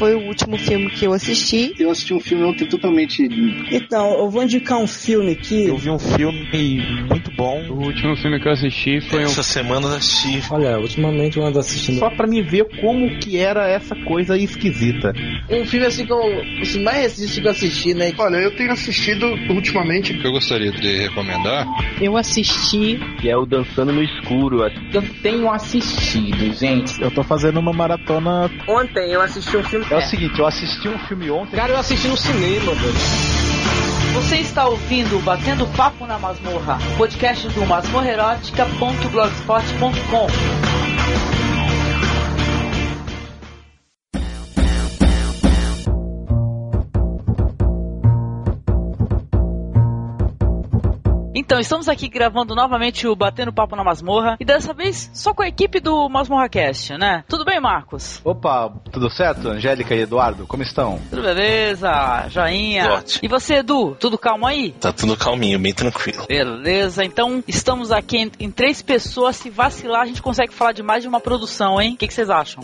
foi o último filme que eu assisti. Eu assisti um filme ontem totalmente. Então, eu vou indicar um filme aqui. Eu vi um filme muito bom. O último filme que eu assisti foi Essa um... semana eu assisti. Olha, ultimamente eu ando assistindo. Só pra me ver como que era essa coisa esquisita. Um filme assim que eu. Assim, mais recente que eu assisti, né? Olha, eu tenho assistido ultimamente. que eu gostaria de recomendar Eu assisti. Que é o Dançando no Escuro. Eu tenho assistido, gente. Eu tô fazendo uma maratona. Ontem eu assisti um filme. É o seguinte, eu assisti um filme ontem. Cara, eu assisti no cinema, velho. Você está ouvindo o Batendo Papo na Masmorra, podcast do masmorrerótica.blogspot.com. Então, estamos aqui gravando novamente o Batendo Papo na Masmorra e dessa vez só com a equipe do Masmorra Cast, né? Tudo bem, Marcos? Opa, tudo certo? Angélica e Eduardo, como estão? Tudo beleza? Joinha? Ótimo. E você, Edu? Tudo calmo aí? Tá tudo calminho, bem tranquilo. Beleza, então estamos aqui em, em três pessoas. Se vacilar, a gente consegue falar de mais de uma produção, hein? O que, que vocês acham?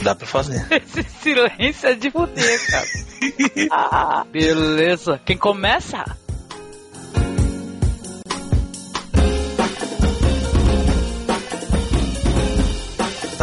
Dá pra fazer. Esse silêncio é de fuder, cara. ah, beleza. Quem começa?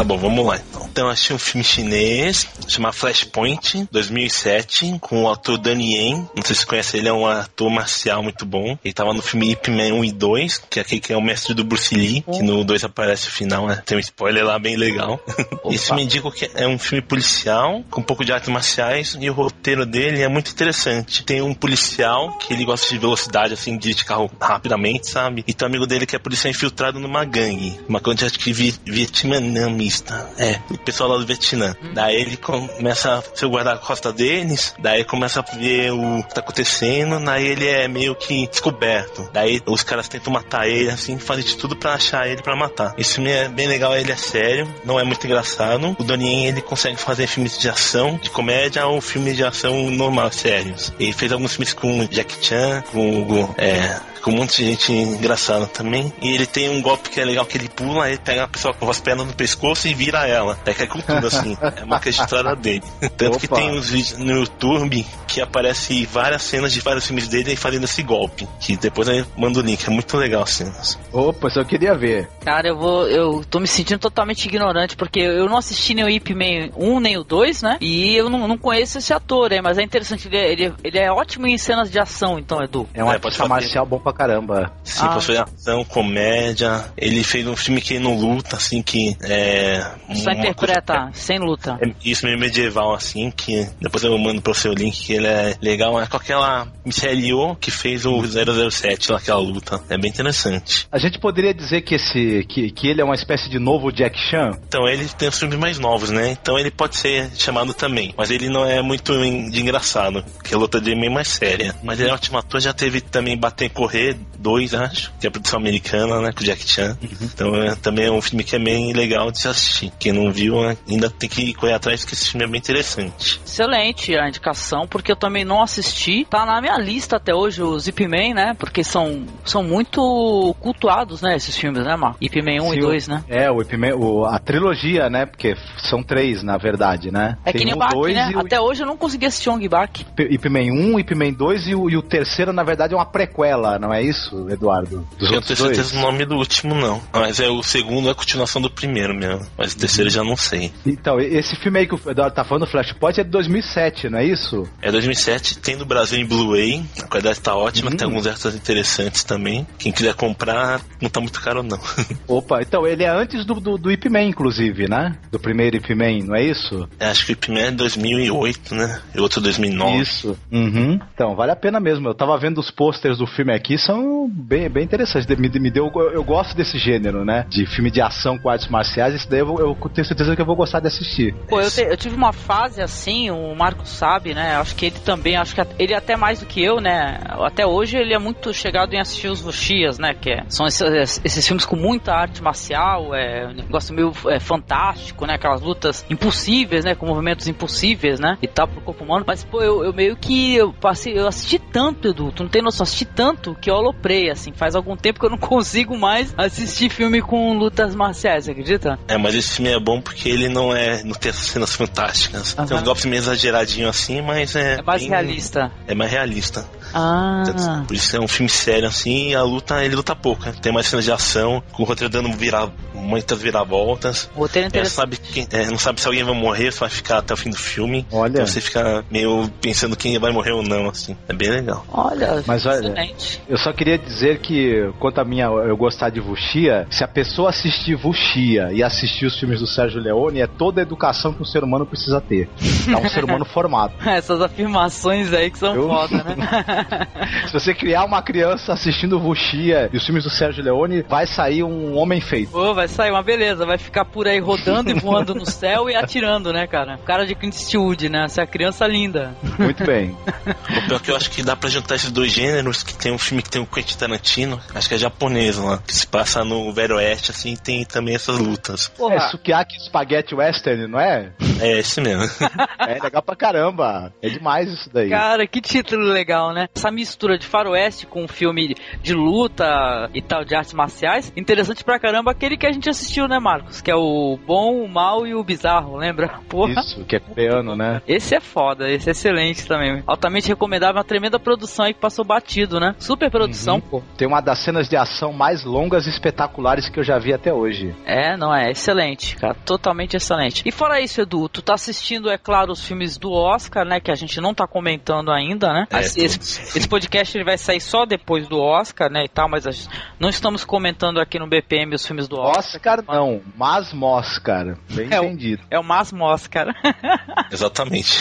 Tá bom, vamos lá então. Então, achei um filme chinês, chamado Flashpoint, 2007, com o ator Danny Yen. Não sei se você conhece ele, é um ator marcial muito bom. Ele tava no filme Ip Man 1 e 2, que é aquele que é o mestre do Bruce Lee, que no 2 aparece o final, né? Tem um spoiler lá bem legal. Esse me indica que é um filme policial, com um pouco de artes marciais, e o roteiro dele é muito interessante. Tem um policial que ele gosta de velocidade, assim, de carro rapidamente, sabe? E tem um amigo dele que é policial infiltrado numa gangue, uma gangue acho que vi vietnamista. É, pessoal lá do Vietnã. Daí ele começa a ser o guarda-costa deles, daí começa a ver o que tá acontecendo, daí ele é meio que descoberto. Daí os caras tentam matar ele, assim, fazem de tudo pra achar ele pra matar. Esse filme é bem legal, ele é sério, não é muito engraçado. O Donnie ele consegue fazer filmes de ação, de comédia ou filmes de ação normal, sérios. Ele fez alguns filmes com Jack Chan, com, com é, com um monte de gente engraçada também. E ele tem um golpe que é legal, que ele pula, ele pega a pessoa com as pernas no pescoço e vira ela. É que é tudo assim. É uma história dele. Tanto que Opa. tem uns vídeos no YouTube que aparece várias cenas de vários filmes dele fazendo esse golpe. Que depois eu mando o link. É muito legal as cenas. Opa, só queria ver. Cara, eu vou. Eu tô me sentindo totalmente ignorante, porque eu não assisti nem o Ip Man 1 nem o 2, né? E eu não, não conheço esse ator, né? Mas é interessante, ele é, ele, é- ele é ótimo em cenas de ação, então, Edu. É um É, artista marcial bom pra caramba. Sim, Ah. ação, comédia. Ele fez um filme que não luta, assim, que é. Só interpreta, sem luta. É isso meio medieval, assim, que depois eu mando pro seu link, que ele é legal. É com aquela Michelle Yeoh que fez o 007 lá, aquela luta. É bem interessante. A gente poderia dizer que esse que, que ele é uma espécie de novo Jack Chan? Então ele tem os filmes mais novos, né? Então ele pode ser chamado também. Mas ele não é muito de engraçado, porque a luta dele é meio mais séria. Mas ele é um ótimo ator, já teve também Bater e Correr 2, acho, que é a produção americana, né? Com o Jack Chan. Então é, também é um filme que é bem legal de se assistir. Quem não viu, né, ainda tem que correr atrás, porque esse filme é bem interessante. Excelente a indicação, porque eu também não assisti. Tá na minha lista até hoje o Zip Man, né? Porque são, são muito cultuados, né? Esses filmes, né, Marco? Ip Man 1 Sim, e o- 2, né? É, o, Ip Man- o- a trilogia, né? Porque são três, na verdade, né? É que Tem nem o o Bach, dois né? e o Até hoje eu não consegui assistir Ong Bak. Ip- Ip Man 1, Ip Man 2 e o, e o terceiro, na verdade, é uma prequela, não é isso, Eduardo? Dos eu não tenho dois? certeza do nome do último, não. Mas é o segundo é a continuação do primeiro mesmo. Mas o terceiro eu já não sei. Então, esse filme aí que o Eduardo tá falando, Flashpoint, é de 2007, não é isso? É 2007, tem no Brasil em Blu-ray. A qualidade tá ótima, Hum. tem alguns extras interessantes também. Quem quiser comprar, não tá muito caro, não. Opa, então ele é antes do, do, do Ip Man, inclusive, né? Do primeiro Ip Man, não é isso? É, acho que o primeiro é 2008, né? E o outro 2009. Isso. Uhum. Então, vale a pena mesmo. Eu tava vendo os posters do filme aqui, são bem, bem interessantes. Me, me deu, eu gosto desse gênero, né? De filme de ação com artes marciais. Esse daí eu, eu tenho certeza que eu vou gostar de assistir. Pô, eu, te- eu tive uma fase assim, o Marco sabe, né? Acho que ele também, acho que ele até mais do que eu, né? Até hoje ele é muito chegado em assistir os Wuxias, né? Que é- são esses, esses filmes com muita arte marcial, é um negócio meio é, fantástico, né? Aquelas lutas impossíveis, né? Com movimentos impossíveis, né? E tal pro corpo humano. Mas, pô, eu, eu meio que eu passei, eu assisti tanto, Edu, tu não tem noção, assisti tanto que eu aloprei, assim. Faz algum tempo que eu não consigo mais assistir filme com lutas marciais, acredita? É, mas esse filme é bom porque ele não é. não tem essas cenas fantásticas. Tem uns golpes meio exageradinhos assim, mas é. É mais bem- realista. É mais realista. Ah. Por isso é um filme sério assim, e a luta, ele luta pouco. né? Tem mais cenas de ação, com o roteiro dando vira, muitas viravoltas. O roteiro é É, sabe quem- é, não sabe se alguém vai morrer, se vai ficar até o fim do filme. Olha. Então você fica meio pensando quem vai morrer ou não, assim. É bem legal. Olha, Mas olha, excelente. eu só queria dizer que, quanto a minha eu gostar de Vuxia, se a pessoa assistir Vuxia e assistir os filmes do Sérgio Leone, é toda a educação que um ser humano precisa ter. É um ser humano formado. Essas afirmações aí que são Eu- foda, né? Se você criar uma criança assistindo Vuxia e os filmes do Sérgio Leone, vai sair um homem feito. Pô, vai sair uma beleza, vai ficar por aí rodando e voando no céu e atirando, né, cara? Cara de Clint Eastwood, né? Essa criança linda. Muito bem. O pior que eu acho que dá pra juntar esses dois gêneros, que tem um filme que tem o Quentin Tarantino, acho que é japonês lá, que se passa no Velho Oeste, assim, tem também essas lutas. É Sukiyaki Spaghetti Western, não é? É esse mesmo. É legal pra caramba. É demais isso daí. Cara, que título legal, né? Essa mistura de faroeste com um filme de luta e tal, de artes marciais, interessante pra caramba aquele que a gente assistiu, né, Marcos? Que é o Bom, o Mal e o Bizarro, lembra? Porra. Isso, que é coreano, né? Esse é foda, esse é excelente também. Altamente recomendável, uma tremenda produção aí que passou batido, né? Super produção, pô. Tem uma das cenas de ação mais longas e espetaculares que eu já vi até hoje. É, não é? Excelente, cara. Totalmente excelente. E fora isso, Edu, tu tá assistindo, é claro, os filmes do Oscar, né? Que a gente não tá comentando ainda, né? É, esse, esse- podcast ele vai sair só depois do Oscar, né? E tal, mas gente- não estamos comentando aqui no BPM os filmes do Oscar. Oscar não, mas Moscar. Bem É o- entendido. É o máximo Oscar. Exatamente.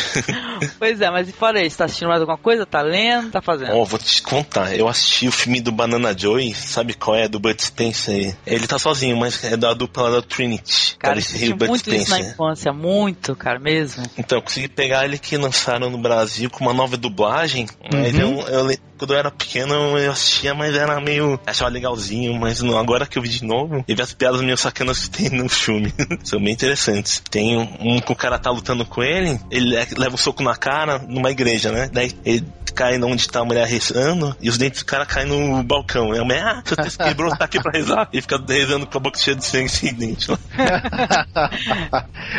pois é, mas e fora isso, tá assistindo mais alguma coisa? Tá lendo? Tá fazendo? Ó, vou te contar, eu assisti o filme do Banana Joy, sabe qual é? Do Bud Spencer. Ele tá sozinho, mas é da dupla da Trinity. cara, Terence assisti muito isso na infância, muito, cara, mesmo. Então, eu consegui pegar ele que lançaram no Brasil com uma nova dublagem. Mas eu, eu le- quando eu era pequeno eu assistia, mas era meio. achava legalzinho, mas não, agora que eu vi de novo, e vi as piadas meio sacanas que tem no filme. São bem interessantes. Tem um, que o cara tá lutando com ele, ele le- leva um soco na cara numa igreja, né? Daí ele cai onde tá a mulher rezando e os dentes do cara caem no balcão. E a mulher, ah, seu texto quebrou, tá aqui pra rezar. E fica rezando com a boca cheia de sangue sem dente.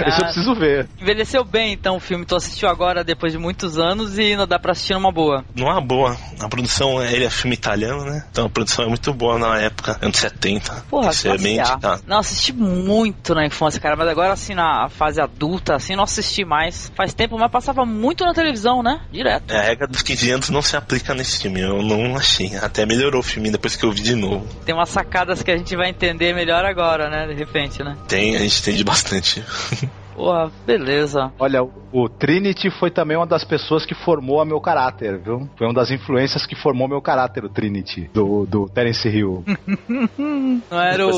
Esse eu preciso ver. Envelheceu bem, então, o filme. Tu assistiu agora, depois de muitos anos, e não dá pra assistir numa boa. Numa boa. Produção, ele é filme italiano, né? Então a produção é muito boa na época, anos 70. Porra, Isso é bem indicado. Não, assisti muito na infância, cara, mas agora, assim, na fase adulta, assim, não assisti mais. Faz tempo, mas passava muito na televisão, né? Direto. É, A regra dos 15 anos não se aplica nesse filme, eu não achei. Até melhorou o filme depois que eu vi de novo. Tem umas sacadas que a gente vai entender melhor agora, né? De repente, né? Tem, a gente entende bastante. Porra, beleza. Olha, o- o Trinity foi também uma das pessoas que formou a meu caráter, viu? Foi uma das influências que formou meu caráter, o Trinity, do, do Terence Hill. Não era o.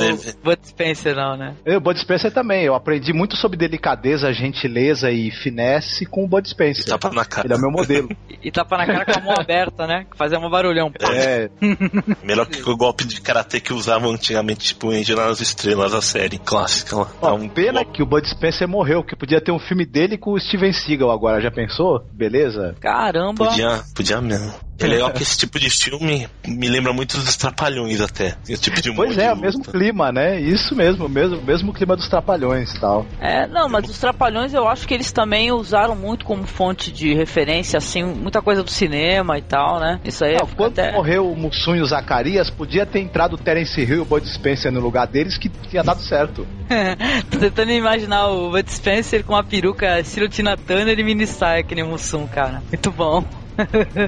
Bud Spencer, não, né? Eu, o Bud Spencer também. Eu aprendi muito sobre delicadeza, gentileza e finesse com o Bud Spencer. Tapa na cara. Ele é o meu modelo. E, e tapa na cara com a mão aberta, né? Que fazia um barulhão. É, Melhor que o golpe de karatê que usavam antigamente, tipo, em Jornal das Estrelas, a série clássica lá. Ó, É um pena golpe- que o Bud Spencer morreu, que podia ter um filme dele com o Steven Seagal agora, já pensou? Beleza? Caramba. Podia, podia mesmo. É legal que esse tipo de filme me lembra muito dos Trapalhões até. Esse tipo de Pois é, o mesmo clima, né? Isso mesmo, o mesmo, mesmo clima dos Trapalhões e tal. É, não, mas os Trapalhões eu acho que eles também usaram muito como fonte de referência, assim, muita coisa do cinema e tal, né? Isso aí Não, é quando até... morreu o Mussum e o Zacarias, podia ter entrado o Terence Hill e o Bud Spencer no lugar deles que tinha dado certo. Tô tentando imaginar o Bud Spencer com a peruca estilo Tina Turner e mini saia que nem o Mussum, cara. Muito bom.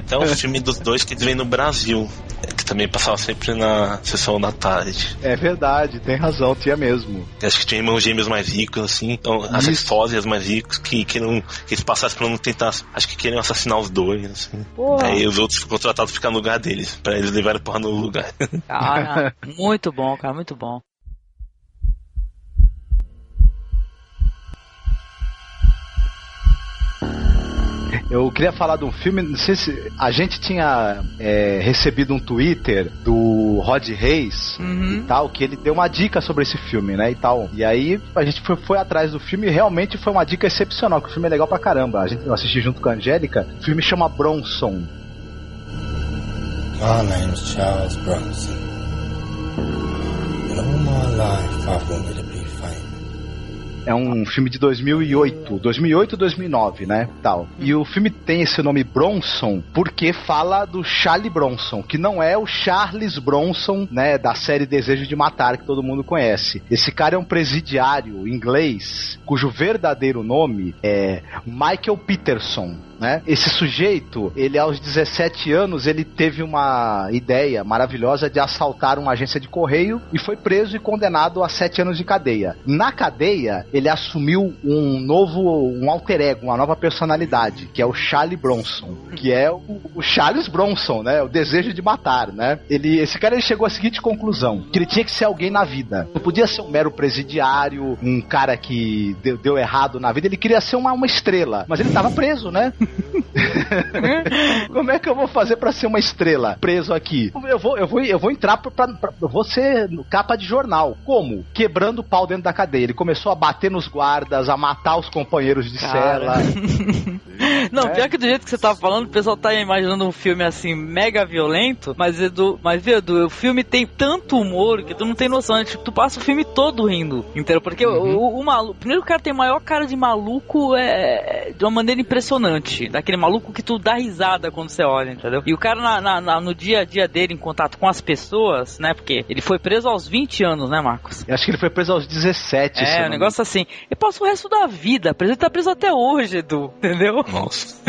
Tem um filme dos dois que vem no Brasil, que também passava sempre na sessão da tarde. É verdade, tem razão, tinha mesmo. Acho que tinha irmãos gêmeos mais ricos, assim, então, as sósias mais ricos que, que, não, que eles passassem pra não tentar. Acho que queriam assassinar os dois, assim. Porra. Aí os outros ficam contratados ficar no lugar deles, pra eles levarem porra no lugar. Cara, muito bom, cara, muito bom. Eu queria falar de um filme, não sei se a gente tinha é, recebido um Twitter do Rod Reis Uhum. e tal, que ele deu uma dica sobre esse filme, né, e tal. E aí a gente foi, foi atrás do filme e realmente foi uma dica excepcional, que o filme é legal pra caramba. A gente eu assisti junto com a Angélica. O filme chama Bronson. My name's Charles Bronson. And all my life I've wanted famous. É um filme de 2008, 2008 2009, né, tal. E o filme tem esse nome Bronson porque fala do Charlie Bronson, que não é o Charles Bronson, né, da série Desejo de Matar que todo mundo conhece. Esse cara é um presidiário inglês cujo verdadeiro nome é Michael Peterson, né? Esse sujeito, ele aos 17 anos, ele teve uma ideia maravilhosa de assaltar uma agência de correio e foi preso e condenado a 7 anos de cadeia. Na cadeia, ele assumiu um novo, um alter ego, uma nova personalidade, que é o Charlie Bronson, que é o, o Charles Bronson, né? O desejo de matar, né? Ele, esse cara ele chegou à seguinte conclusão, que ele tinha que ser alguém na vida. Não podia ser um mero presidiário, um cara que deu, deu errado na vida, ele queria ser uma, uma estrela, mas ele tava preso, né? Como é que eu vou fazer para ser uma estrela preso aqui? Eu vou, eu vou, eu vou entrar pra, pra, pra, eu vou ser capa de jornal. Como? Quebrando o pau dentro da cadeia. Ele começou a bater nos guardas, a matar os companheiros de Cara. cela. Não, é. pior que do jeito que você tá falando, o pessoal tá imaginando um filme assim, mega violento, mas Edu, mas Edu, o filme tem tanto humor que tu não tem noção, né? tipo, tu passa o filme todo rindo, entendeu? Porque uhum. o, o, maluco, primeiro o cara tem maior cara de maluco é, de uma maneira impressionante, daquele maluco que tu dá risada quando você olha, entendeu? E o cara na, na, na, no dia a dia dele, em contato com as pessoas, né? Porque ele foi preso aos 20 anos, né, Marcos? Eu acho que ele foi preso aos 17. É, um negócio assim. Ele passa o resto da vida, preso, ele tá preso até hoje, Edu, entendeu? Nossa.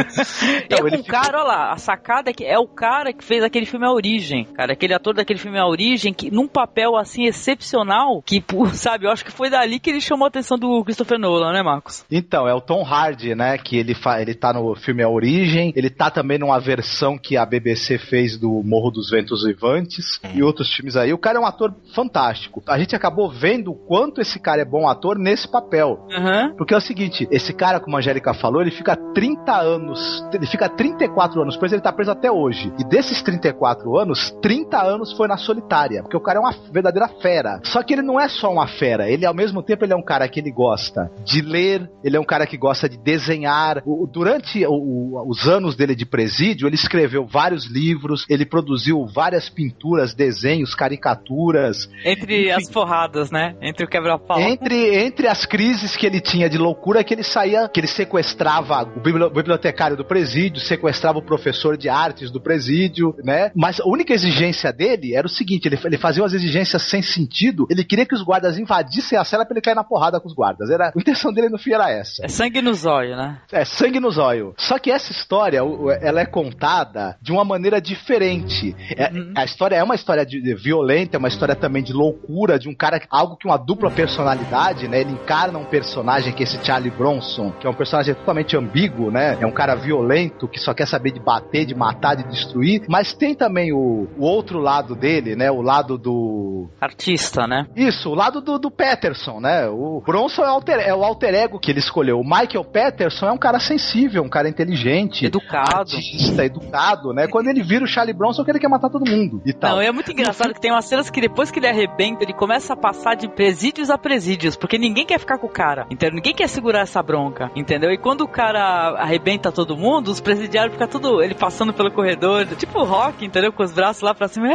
é um cara, olha lá, a sacada é que é o cara que fez aquele filme A Origem, cara, aquele ator daquele filme A Origem, que num papel assim excepcional, que, sabe, eu acho que foi dali que ele chamou a atenção do Christopher Nolan, né, Marcos? Então, é o Tom Hardy, né, que ele, fa ele tá no filme A Origem, ele tá também numa versão que a BBC fez do Morro dos Ventos Vivantes hum. e outros filmes aí. O cara é um ator fantástico. A gente acabou vendo o quanto esse cara é bom ator nesse papel. Uhum. Porque é o seguinte, esse cara, como a Angélica falou, ele fica 30 anos, ele fica 34 anos preso, ele tá preso até hoje. E desses 34 anos, 30 anos foi na solitária, porque o cara é uma verdadeira fera. Só que ele não é só uma fera, ele ao mesmo tempo ele é um cara que ele gosta de ler, ele é um cara que gosta de desenhar. O, durante o, o, os anos dele de presídio, ele escreveu vários livros, ele produziu várias pinturas, desenhos, caricaturas. Entre enfim, as forradas, né? Entre o quebra-pau. Entre, entre as crises que ele tinha de loucura, que ele saía, que ele sequestrava o bibliotecário do presídio, sequestrava o professor de artes do presídio, né? Mas a única exigência dele era o seguinte: ele, ele fazia umas exigências sem sentido, ele queria que os guardas invadissem a cela pra ele cair na porrada com os guardas. Era, a intenção dele no fim era essa. É sangue no zóio, né? É, sangue no zóio. Só que essa história, ela é contada de uma maneira diferente. É, uhum. A história é uma história de, de, violenta, é uma história também de loucura, de um cara, algo que uma dupla personalidade, né? Ele encarna um personagem que é esse Charlie Bronson, que é um personagem totalmente ambíguo, né? É um cara violento que só quer saber de bater, de matar, de destruir, mas tem também o, o outro lado dele, né? O lado do artista, né? Isso, o lado do, do Peterson, né? O Bronson é o, alter, é o alter ego que ele escolheu. O Michael Peterson é um cara sensível, um cara inteligente, educado, artista, educado, né? Quando ele vira o Charlie Bronson, ele quer matar todo mundo e tal. Não, é muito engraçado que tem umas cenas que depois que ele arrebenta, ele começa a passar de presídios a presídios, porque ninguém quer ficar com o cara, entendeu? Ninguém quer segurar essa bronca, entendeu? E quando o cara arrebenta todo mundo, os presidiários ficam tudo, ele passando pelo corredor, tipo rock, entendeu? Com os braços lá pra cima,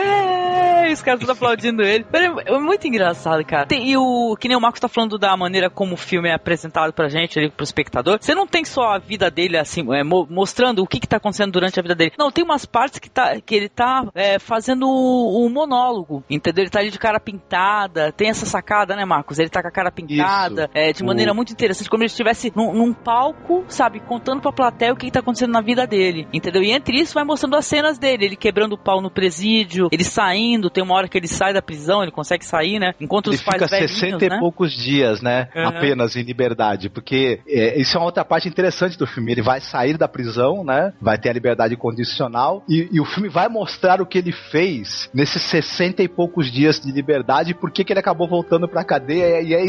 e os caras tudo aplaudindo ele. É muito engraçado, cara. Tem, e o, que nem o Marcos tá falando da maneira como o filme é apresentado pra gente, ali, pro espectador, você não tem só a vida dele, assim, é, mostrando o que que tá acontecendo durante a vida dele. Não, tem umas partes que, tá, que ele tá é, fazendo um monólogo, entendeu? Ele tá ali de cara pintada, tem essa sacada, né, Marcos? Ele tá com a cara pintada, é, de maneira o... muito interessante, como ele estivesse num, num, palco, sabe, contando pra plateia o que, que tá acontecendo na vida dele, entendeu? E entre isso vai mostrando as cenas dele, ele quebrando o pau no presídio, ele saindo, tem uma hora que ele sai da prisão, ele consegue sair, né? Enquanto ele os pais fica 60 né? e poucos dias, né? Uhum. Apenas em liberdade, porque é, isso é uma outra parte interessante do filme. Ele vai sair da prisão, né? Vai ter a liberdade condicional e, e o filme vai mostrar o que ele fez nesses 60 e poucos dias de liberdade por que, que ele acabou voltando pra cadeia e é uhum.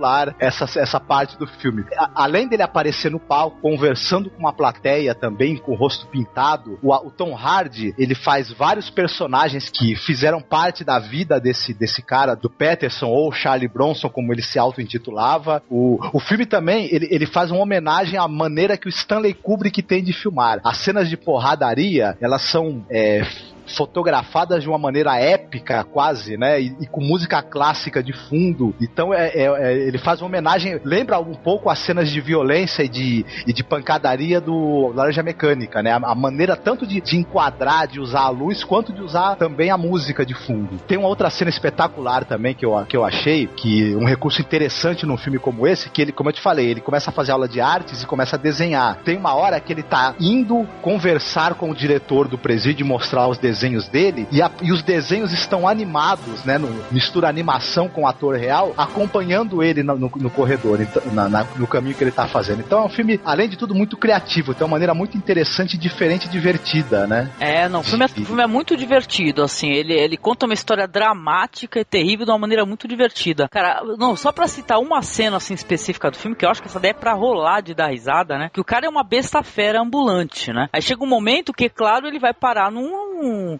Espetacular essa, essa parte do filme. A, além dele aparecer no palco, conversando com uma plateia também, com o rosto pintado, o, o Tom Hardy, ele faz vários personagens que fizeram parte da vida desse, desse cara, do Peterson ou Charlie Bronson, como ele se auto-intitulava. O, o filme também, ele, ele faz uma homenagem à maneira que o Stanley Kubrick tem de filmar. As cenas de porradaria, elas são é, fotografadas de uma maneira épica, quase, né? E, e com música clássica de fundo. Então é, é, é, ele faz uma homenagem, lembra um pouco as cenas de violência e de, e de pancadaria do Laranja Mecânica, né? A, a maneira tanto de, de, enquadrar, de usar a luz, quanto de usar também a música de fundo. Tem uma outra cena espetacular também que eu, que eu achei, que um recurso interessante num filme como esse, que ele, como eu te falei, ele começa a fazer aula de artes e começa a desenhar. Tem uma hora que ele tá indo conversar com o diretor do presídio e mostrar os desenhos dele, e, a, e os desenhos estão animados, né? No, mistura animação com ator real, acompanhando ele no, no, no corredor, então, na, na, no caminho que ele tá fazendo. Então é um filme, além de tudo, muito criativo, tem uma maneira muito interessante, diferente e divertida, né? É, não, o filme é, o filme é muito divertido, assim, ele, ele conta uma história dramática e terrível de uma maneira muito divertida. Cara, não, só pra citar uma cena, assim, específica do filme, que eu acho que essa daí é pra rolar de dar risada, né? Que o cara é uma besta fera ambulante, né? Aí chega um momento que, claro, ele vai parar num,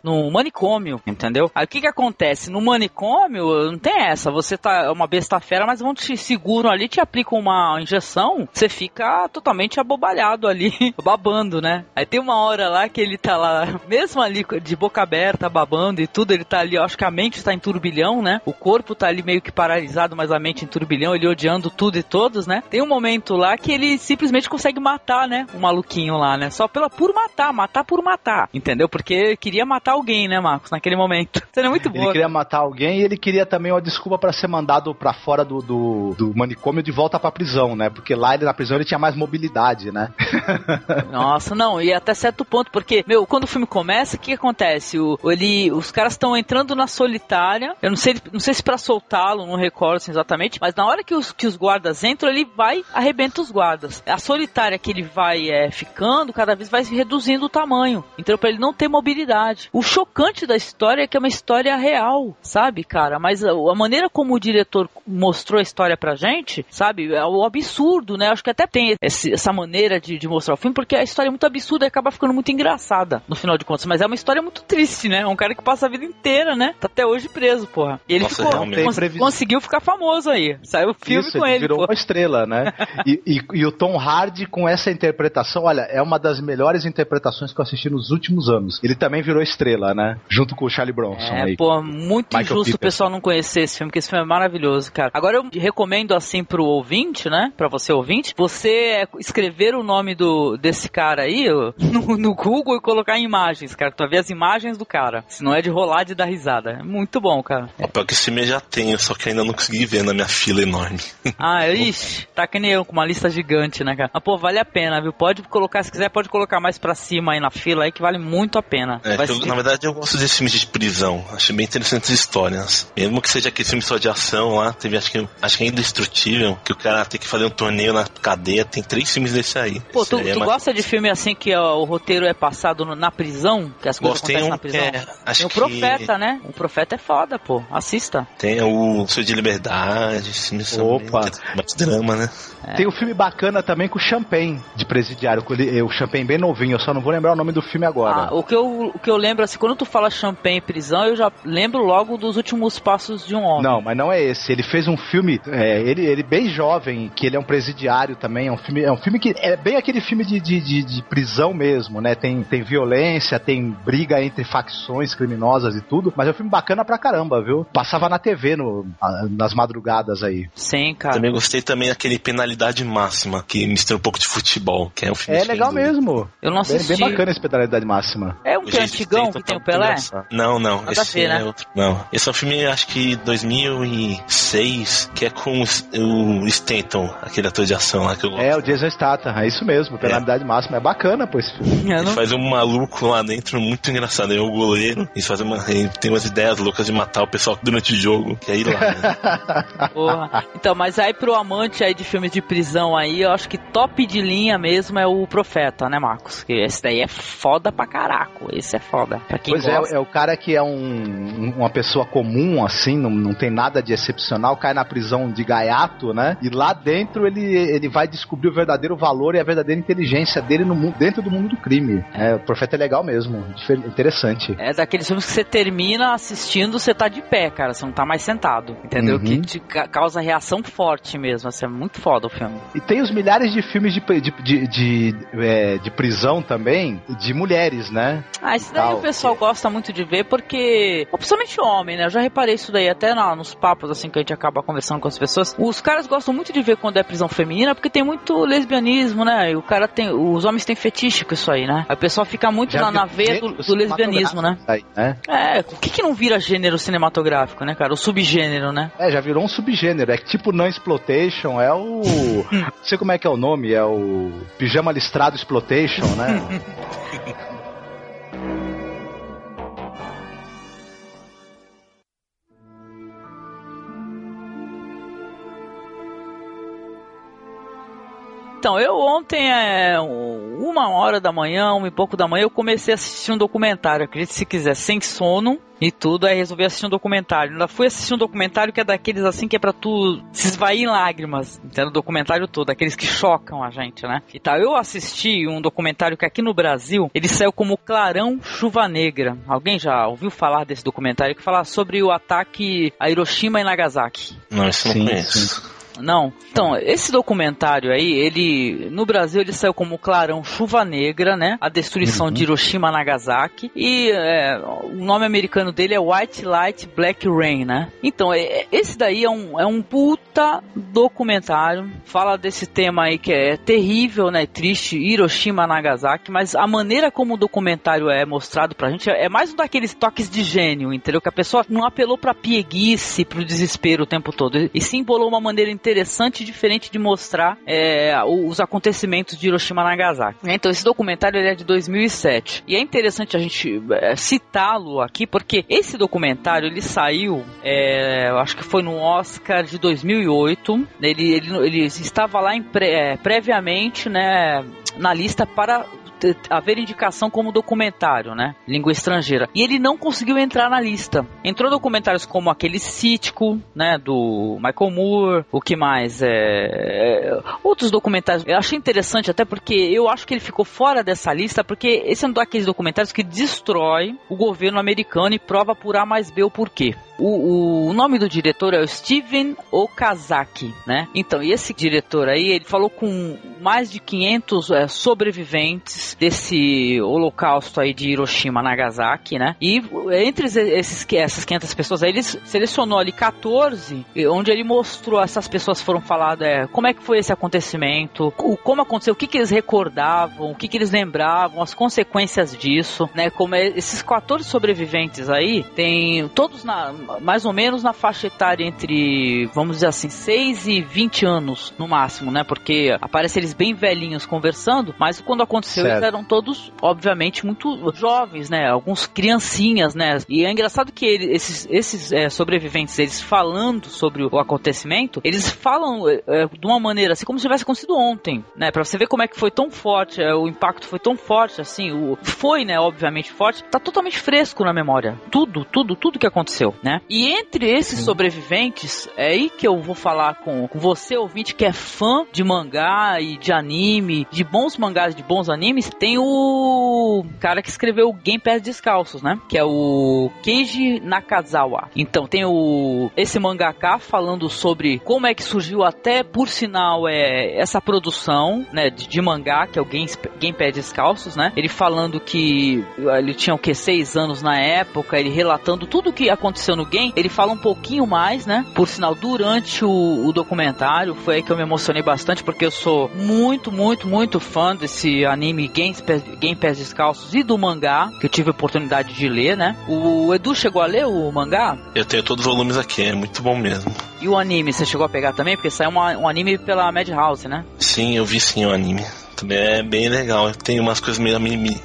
num manicômio, entendeu? Aí o que que acontece? No manicômio, não tem essa, você tá é uma besta fera, mas vão te seguram ali, te aplicam uma injeção, você fica totalmente abobalhado ali, babando, né? Aí tem uma hora lá que ele tá lá, mesmo ali de boca aberta, babando e tudo, ele tá ali, acho que a mente tá em turbilhão, né? O corpo tá ali meio que paralisado, mas a mente em turbilhão, ele odiando tudo e todos, né? Tem um momento lá que ele simplesmente consegue matar, né? O maluquinho lá, né? Só pela por matar, matar por matar, entendeu? Porque queria matar alguém, né, Marcos, naquele momento. Isso é muito bom. Ele queria matar alguém e ele queria também uma desculpa para ser mandado para fora do, do, do, manicômio de volta pra prisão, né? Porque lá ele, na prisão ele tinha mais mobilidade, né? Nossa, não, e até certo ponto, porque, meu, quando o filme começa, o que acontece? O, ele, os caras estão entrando na solitária, eu não sei, não sei se para soltá-lo, não recordo assim, exatamente, mas na hora que os, que os guardas entram, ele vai, arrebenta os guardas. A solitária que ele vai é, ficando, cada vez vai reduzindo o tamanho, então para ele não ter mobilidade. O chocante da história é que é uma história real, sabe, cara? Mas a, maneira como o diretor mostrou a história pra gente, sabe? É o absurdo, né? Acho que até tem esse, essa maneira de, de, mostrar o filme, porque a história é muito absurda e acaba ficando muito engraçada, no final de contas. Mas é uma história muito triste, né? É um cara que passa a vida inteira, né? Tá até hoje preso, porra. E ele Nossa, ficou, cons conseguiu ficar famoso aí. Saiu o filme Isso, com ele. ele virou porra. uma estrela, né? e, e, e, o Tom Hardy com essa interpretação, olha, é uma das melhores interpretações que eu assisti nos últimos anos. Ele também virou estrela, né? Junto com o Charlie Bronson. É, aí. pô, muito Michael injusto Peter. o pessoal não conhecer esse filme, porque esse filme é maravilhoso, cara. Agora eu recomendo assim pro ouvinte, né? Pra você ouvinte, você escrever o nome do, desse cara aí no, no Google e colocar imagens, cara. Tu vai ver as imagens do cara. Se não é de rolar de dar risada. É muito bom, cara. É. Pior que esse filme eu já tenho, só que ainda não consegui ver na minha fila enorme. Ah, ixi, tá que nem eu, com uma lista gigante, né, cara? Mas, pô, vale a pena, viu? Pode colocar, se quiser, pode colocar mais pra cima aí na fila aí, que vale muito a pena. É, eu, na verdade, eu gosto desses filmes de prisão. Acho bem interessantes as histórias. Mesmo que seja aquele filme só de ação lá, teve acho que, acho que é Indestrutível, que o cara tem que fazer um torneio na cadeia, tem três filmes desse aí. Pô, tu, é tu gosta de filme assim que ó, o roteiro é passado no, na prisão? Que as coisas Gostei acontecem um, na prisão? É, acho tem o que... Profeta, né? O Profeta é foda, pô. Assista. Tem o Sonho de Liberdade, filmes são Opa. mais drama, né? É. Tem um filme bacana também com o Champagne de presidiário, com ele, o Champagne bem novinho, eu só não vou lembrar o nome do filme agora. Ah, o, que eu, o que eu lembro, assim, quando tu fala Champagne e prisão, eu já lembro logo dos últimos passos de um homem. Não, mas não é esse. Ele fez um filme, é, ele, ele bem jovem, que ele é um presidiário também. É um filme, é um filme que é bem aquele filme de, de, de, de prisão mesmo, né? Tem, tem violência, tem briga entre facções criminosas e tudo, mas é um filme bacana pra caramba, viu? Passava na TV no, nas madrugadas aí. Sim, cara. Também gostei também aquele Penalidade Máxima, que mistura um pouco de futebol, que é um filme É legal mesmo. Eu não assisti. Bem, bem bacana esse Penalidade Máxima. É um que antigão que tem o Pelé? Não, não. Nada esse ver, né? é outro. Não. Esse é um filme, acho que 2006, que é com o Stanton, aquele ator de ação lá que eu gosto. É, o Jason Statham, é isso mesmo. Penalidade é. Máxima. É bacana, pô, esse filme. Ele faz um maluco lá dentro muito engraçado. Ele é o goleiro. Ele, faz uma, ele tem umas ideias loucas de matar o pessoal durante o jogo. Que é ir lá, né? Porra. Então, mas aí pro amante aí de filmes de prisão aí, eu acho que top de linha mesmo é o Profeta, né, Marcos? Que esse daí é foda pra caraco. Esse é foda. Pra quem pois gosta. é, é o cara que é um, uma pessoa comum, assim, não, não tem nada de excepcional, cai na prisão de gaiato, né? E lá dentro ele, ele vai descobrir o verdadeiro valor e a verdadeira inteligência dele no mundo, dentro do mundo do crime. É, o Profeta é legal mesmo, interessante. É daqueles filmes que você termina assistindo, você tá de pé, cara, você não tá mais sentado, entendeu? Uhum. Que te ca- causa reação forte mesmo, assim, é muito foda o filme. E tem os milhares de filmes de, de, de, de, é, de prisão também, de mulheres, né? Ah, esses esse daí o pessoal gosta muito de ver porque, principalmente homem, né? Eu já reparei isso daí até na, nos papos assim que a gente acaba conversando com as pessoas. Os caras gostam muito de ver quando é prisão feminina porque tem muito lesbianismo, né? E o cara tem, os homens têm fetiche com isso aí, né? Aí o pessoal fica muito na, na veia do, do lesbianismo, né? Aí, né? É, o que que não vira gênero cinematográfico, né, cara? O subgênero, né? É, já virou um subgênero. É tipo não exploitation, é o. não sei como é que é o nome, é o pijama listrado exploitation, né? Então, eu ontem, é, uma hora da manhã, uma e pouco da manhã, eu comecei a assistir um documentário, acredite se quiser, sem sono e tudo, aí resolvi assistir um documentário. Ainda fui assistir um documentário que é daqueles assim que é pra tu se esvair em lágrimas, entendeu? O documentário todo, aqueles que chocam a gente, né? E tal, eu assisti um documentário que aqui no Brasil, ele saiu como Clarão Chuva Negra. Alguém já ouviu falar desse documentário que fala sobre o ataque a Hiroshima e Nagasaki? Não, isso não sim, conheço. Não. Então, esse documentário aí, ele no Brasil ele saiu como Clarão Chuva Negra, né? A destruição uhum. de Hiroshima Nagasaki e é, o nome americano dele é White Light Black Rain, né? Então, é, esse daí é um, é um puta documentário, fala desse tema aí que é terrível, né? Triste, Hiroshima Nagasaki, mas a maneira como o documentário é mostrado pra gente é mais um daqueles toques de gênio, entendeu? Que a pessoa não apelou pra pieguice, pro desespero o tempo todo, e sim bolou uma maneira interessante interessante e diferente de mostrar é, os acontecimentos de Hiroshima e Nagasaki. Então, esse documentário é de 2007. E é interessante a gente é, citá-lo aqui, porque esse documentário ele saiu, é, acho que foi no Oscar de 2008. Ele, ele, ele estava lá em é, previamente né, na lista para haver indicação como documentário, né? Língua estrangeira. E ele não conseguiu entrar na lista. Entrou documentários como aquele Cítico, né? Do Michael Moore. O que mais? É, é... Outros documentários. Eu achei interessante até porque eu acho que ele ficou fora dessa lista porque esse é um daqueles documentários que destrói o governo americano e prova por A mais B o porquê. O, o, nome do diretor é o Steven Okazaki, né? Então, e esse diretor aí, ele falou com mais de 500 é, sobreviventes desse holocausto aí de Hiroshima, Nagasaki, né? E entre esses, essas 500 pessoas aí, ele selecionou ali 14, onde ele mostrou, essas pessoas foram faladas, é, como é que foi esse acontecimento, o, como aconteceu, o que, que eles recordavam, o que, que eles lembravam, as consequências disso, né? Como é, esses 14 sobreviventes aí, tem todos na mais ou menos na faixa etária entre, vamos dizer assim, 6 e 20 anos no máximo, né? Porque aparece eles bem velhinhos conversando, mas quando aconteceu certo. eles eram todos, obviamente, muito jovens, né? Alguns criancinhas, né? E é engraçado que ele, esses, esses é, sobreviventes, eles falando sobre o acontecimento, eles falam é, de uma maneira assim como se tivesse acontecido ontem, né? Pra você ver como é que foi tão forte, é, o impacto foi tão forte, assim, o, foi, né? Obviamente forte, tá totalmente fresco na memória. Tudo, tudo, tudo que aconteceu, né? E entre esses sobreviventes, é aí que eu vou falar com, com você, ouvinte, que é fã de mangá e de anime, de bons mangás, de bons animes, tem o cara que escreveu o Game Pass Descalços, né? Que é o Keiji Nakazawa. Então tem o esse mangaka falando sobre como é que surgiu até, por sinal, é essa produção, né, de, de mangá, que é o Game, Game Pass Descalços, né? Ele falando que ele tinha o que seis anos na época, ele relatando tudo o que aconteceu no ele fala um pouquinho mais, né? Por sinal, durante o, o documentário, foi aí que eu me emocionei bastante, porque eu sou muito, muito, muito fã desse anime Game, Game Pass Descalços e do mangá, que eu tive a oportunidade de ler, né? O Edu chegou a ler o mangá? Eu tenho todos os volumes aqui, é muito bom mesmo. E o anime, você chegou a pegar também? Porque saiu uma, um anime pela Madhouse, né? Sim, eu vi sim o anime também é bem legal. Tem umas coisas meio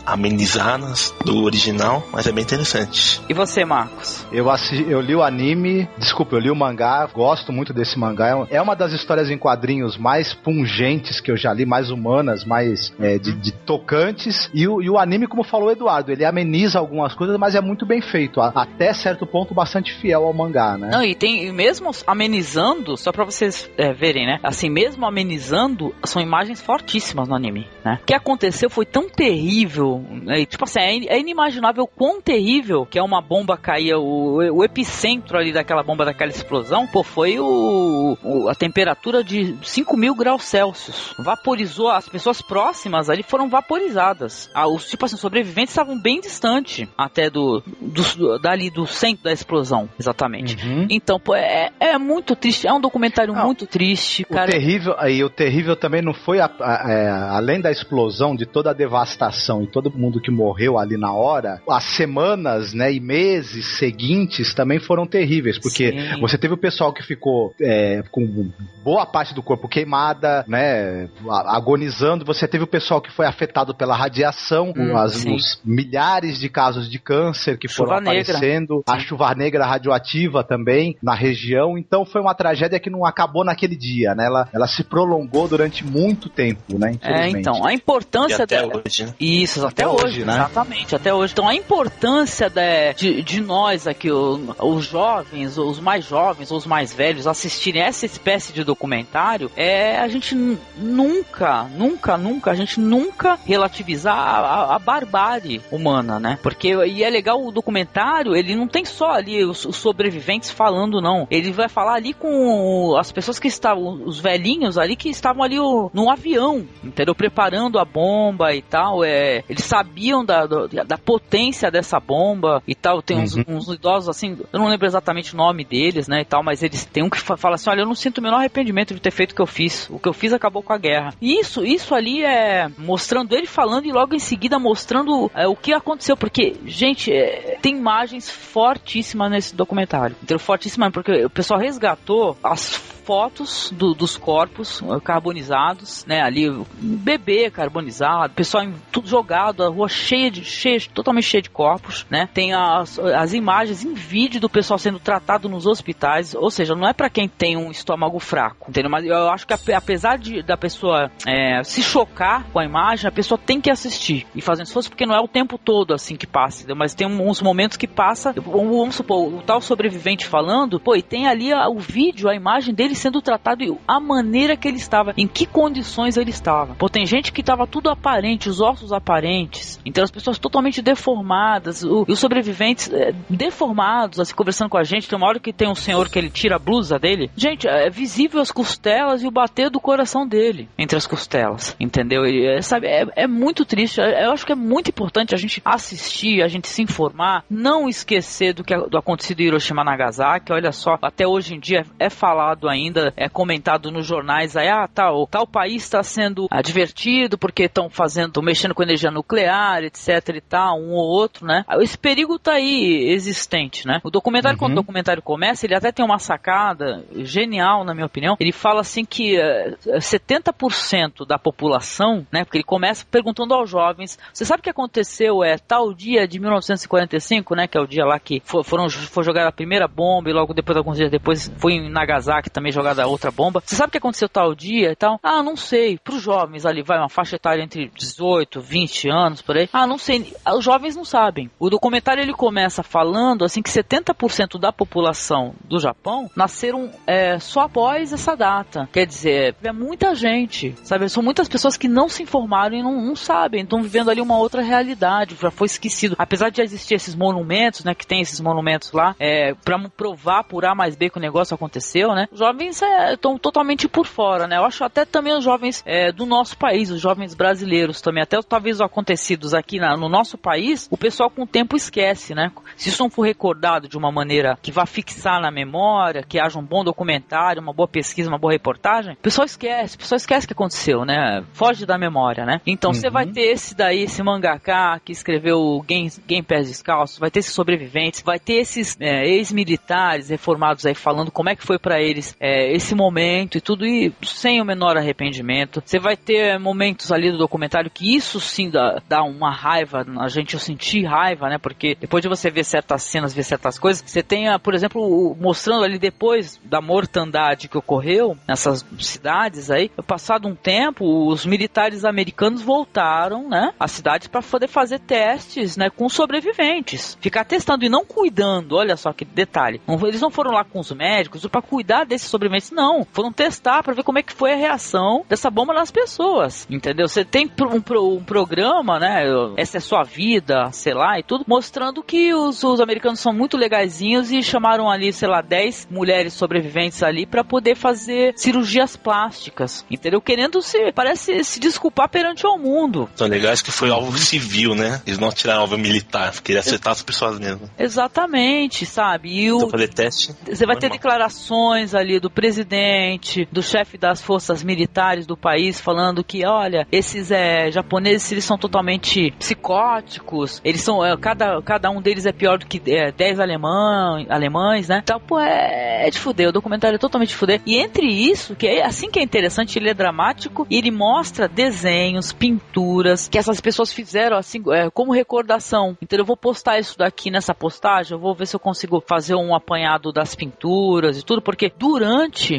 amenizadas do original, mas é bem interessante. E você, Marcos? Eu, assisti, eu li o anime, desculpa, eu li o mangá, gosto muito desse mangá. É uma das histórias em quadrinhos mais pungentes que eu já li, mais humanas, mais é, de, de, tocantes. E o, e o anime, como falou o Eduardo, ele ameniza algumas coisas, mas é muito bem feito. Até certo ponto, bastante fiel ao mangá, né? Não, e tem, mesmo amenizando, só pra vocês é, verem, né? Assim, mesmo amenizando, são imagens fortíssimas no anime anime, né? O que aconteceu foi tão terrível, né? tipo assim, é, é inimaginável quão terrível que é uma bomba cair, o, o epicentro ali daquela bomba, daquela explosão, pô, foi o, o, a temperatura de 5 mil graus Celsius. Vaporizou, as pessoas próximas ali foram vaporizadas. Ah, os, tipo assim, sobreviventes estavam bem distante até do, do, dali do centro da explosão, exatamente. Uhum. Então, pô, é, é muito triste, é um documentário não, muito triste, cara. O terrível, aí o terrível também não foi a, a, é, além da explosão, de toda a devastação e todo mundo que morreu ali na hora, as semanas, né, e meses seguintes também foram terríveis, porque Sim. você teve o pessoal que ficou é, com boa parte do corpo queimada, né, agonizando, você teve o pessoal que foi afetado pela radiação, hum, as, os milhares de casos de câncer que chuva foram aparecendo, negra. a chuva negra radioativa também na região, então foi uma tragédia que não acabou naquele dia, né, ela, ela se prolongou durante muito tempo, né, É, então, a importância... E até dela... hoje, né? Isso, até, até hoje, hoje, né? Exatamente, até hoje. Então, a importância de, de, de nós aqui, os jovens, os mais jovens, os mais velhos, assistirem essa espécie de documentário, é a gente nunca, nunca, nunca, a gente nunca relativizar a, a, a barbárie humana, né? Porque, e é legal o documentário, ele não tem só ali os, os sobreviventes falando, não. Ele vai falar ali com as pessoas que estavam, os velhinhos ali que estavam ali o, no avião, entendeu? Preparando a bomba e tal. É, eles sabiam da, da, da potência dessa bomba e tal. Tem uns, uhum. uns, idosos assim, eu não lembro exatamente o nome deles, né? E tal, mas eles têm um que fala assim: olha, eu não sinto o menor arrependimento de ter feito o que eu fiz. O que eu fiz acabou com a guerra. E isso, isso ali é mostrando ele falando e logo em seguida mostrando é, o que aconteceu. Porque, gente, é, tem imagens fortíssimas nesse documentário. Então, fortíssimas, porque o pessoal resgatou as fotos do, dos corpos uh, carbonizados, né? Ali, bebê carbonizado, pessoal tudo jogado, a rua cheia de, cheia, totalmente cheia de corpos, né? Tem as, as imagens em vídeo do pessoal sendo tratado nos hospitais, ou seja, não é para quem tem um estômago fraco, entendeu? Mas eu acho que apesar de, da pessoa é, se chocar com a imagem, a pessoa tem que assistir e fazer esforço, porque não é o tempo todo assim que passa, entendeu? mas tem uns momentos que passa, vamos supor, o tal sobrevivente falando, pô, e tem ali a, o vídeo, a imagem dele sendo tratado e a maneira que ele estava, em que condições ele estava. Pô, tem gente que estava tudo aparente, os ossos aparentes, então as pessoas totalmente deformadas, o, e os sobreviventes é, deformados, assim, conversando com a gente. Tem uma hora que tem um senhor que ele tira a blusa dele. Gente, é visível as costelas e o bater do coração dele entre as costelas, entendeu? E, é, sabe, é, é muito triste. Eu acho que é muito importante a gente assistir, a gente se informar, não esquecer do que do acontecido em Hiroshima Nagasaki. Olha só, até hoje em dia é falado ainda é comentado nos jornais aí, ah, tal, tal país está sendo advertido porque estão fazendo, mexendo com energia nuclear, etc e tal, um ou outro, né? Esse perigo tá aí existente, né? O documentário, uhum. quando o documentário começa, ele até tem uma sacada genial, na minha opinião. Ele fala assim que uh, eh, 70% da população, né? Porque ele começa perguntando aos jovens, você sabe o que aconteceu é tal dia de 1945, né? Que é o dia lá que for, foram, foi jogada a primeira bomba e logo depois, alguns dias depois, foi em Nagasaki também jogada outra bomba. Você sabe o que aconteceu tal dia e tal? Ah, não sei. Para os jovens ali, vai uma faixa etária entre 18, 20 anos, por aí. Ah, não sei. Os jovens não sabem. O documentário ele começa falando assim que 70% da população do Japão nasceram é, só após essa data. Quer dizer, é muita gente, sabe? São muitas pessoas que não se informaram e não, não sabem. Estão vivendo ali uma outra realidade. Já foi esquecido. Apesar de existir esses monumentos, né? Que tem esses monumentos lá, é, para provar por A mais B que o negócio aconteceu, né? Os jovens é, estão totalmente por fora, né? Eu acho até também os jovens é, do nosso país, os jovens brasileiros também, até talvez os acontecidos aqui na, no nosso país, o pessoal com o tempo esquece, né? Se isso não for recordado de uma maneira que vá fixar na memória, que haja um bom documentário, uma boa pesquisa, uma boa reportagem, o pessoal esquece, o pessoal esquece o que aconteceu, né? Foge da memória, né? Então uhum. você vai ter esse daí, esse mangaká que escreveu Game, Game Pés Descalços, vai ter esses sobreviventes, vai ter esses é, ex-militares reformados aí falando como é que foi para eles é, esse momento e tudo, e sem o menor arrependimento. Você vai ter momentos ali do documentário que isso sim dá, dá uma raiva, a gente eu senti raiva, né? Porque depois de você ver certas cenas, ver certas coisas, você tem, por exemplo, mostrando ali depois da mortandade que ocorreu nessas cidades aí, passado um tempo, os militares americanos voltaram, né, às cidades para poder fazer testes, né, com sobreviventes. Ficar testando e não cuidando, olha só que detalhe. Eles não foram lá com os médicos para cuidar desses sobreviventes. Não, foram testar para ver como é que foi a reação dessa bomba nas pessoas, entendeu? Você tem um, um programa, né? Essa é sua vida, sei lá, e tudo, mostrando que os, os americanos são muito legaisinhos e chamaram ali, sei lá, 10 mulheres sobreviventes ali para poder fazer cirurgias plásticas, entendeu? Querendo se, parece se desculpar perante o mundo. São legais que foi alvo civil, né? Eles não tiraram alvo militar, queria acertar as pessoas mesmo. Exatamente, sabe? E o, fazer teste. Você vai ter declarações ali do presidente, do chefe das forças militares do país falando que, olha, esses é, japoneses eles são totalmente psicóticos, eles são é, cada, cada um deles é pior do que é, 10 alemão, alemães, né? Então, pô, é, é de fuder, o documentário é totalmente de fuder. E entre isso, que é assim que é interessante, ele é dramático e ele mostra desenhos, pinturas que essas pessoas fizeram assim, é, como recordação. Então eu vou postar isso daqui nessa postagem, eu vou ver se eu consigo fazer um apanhado das pinturas e tudo, porque durante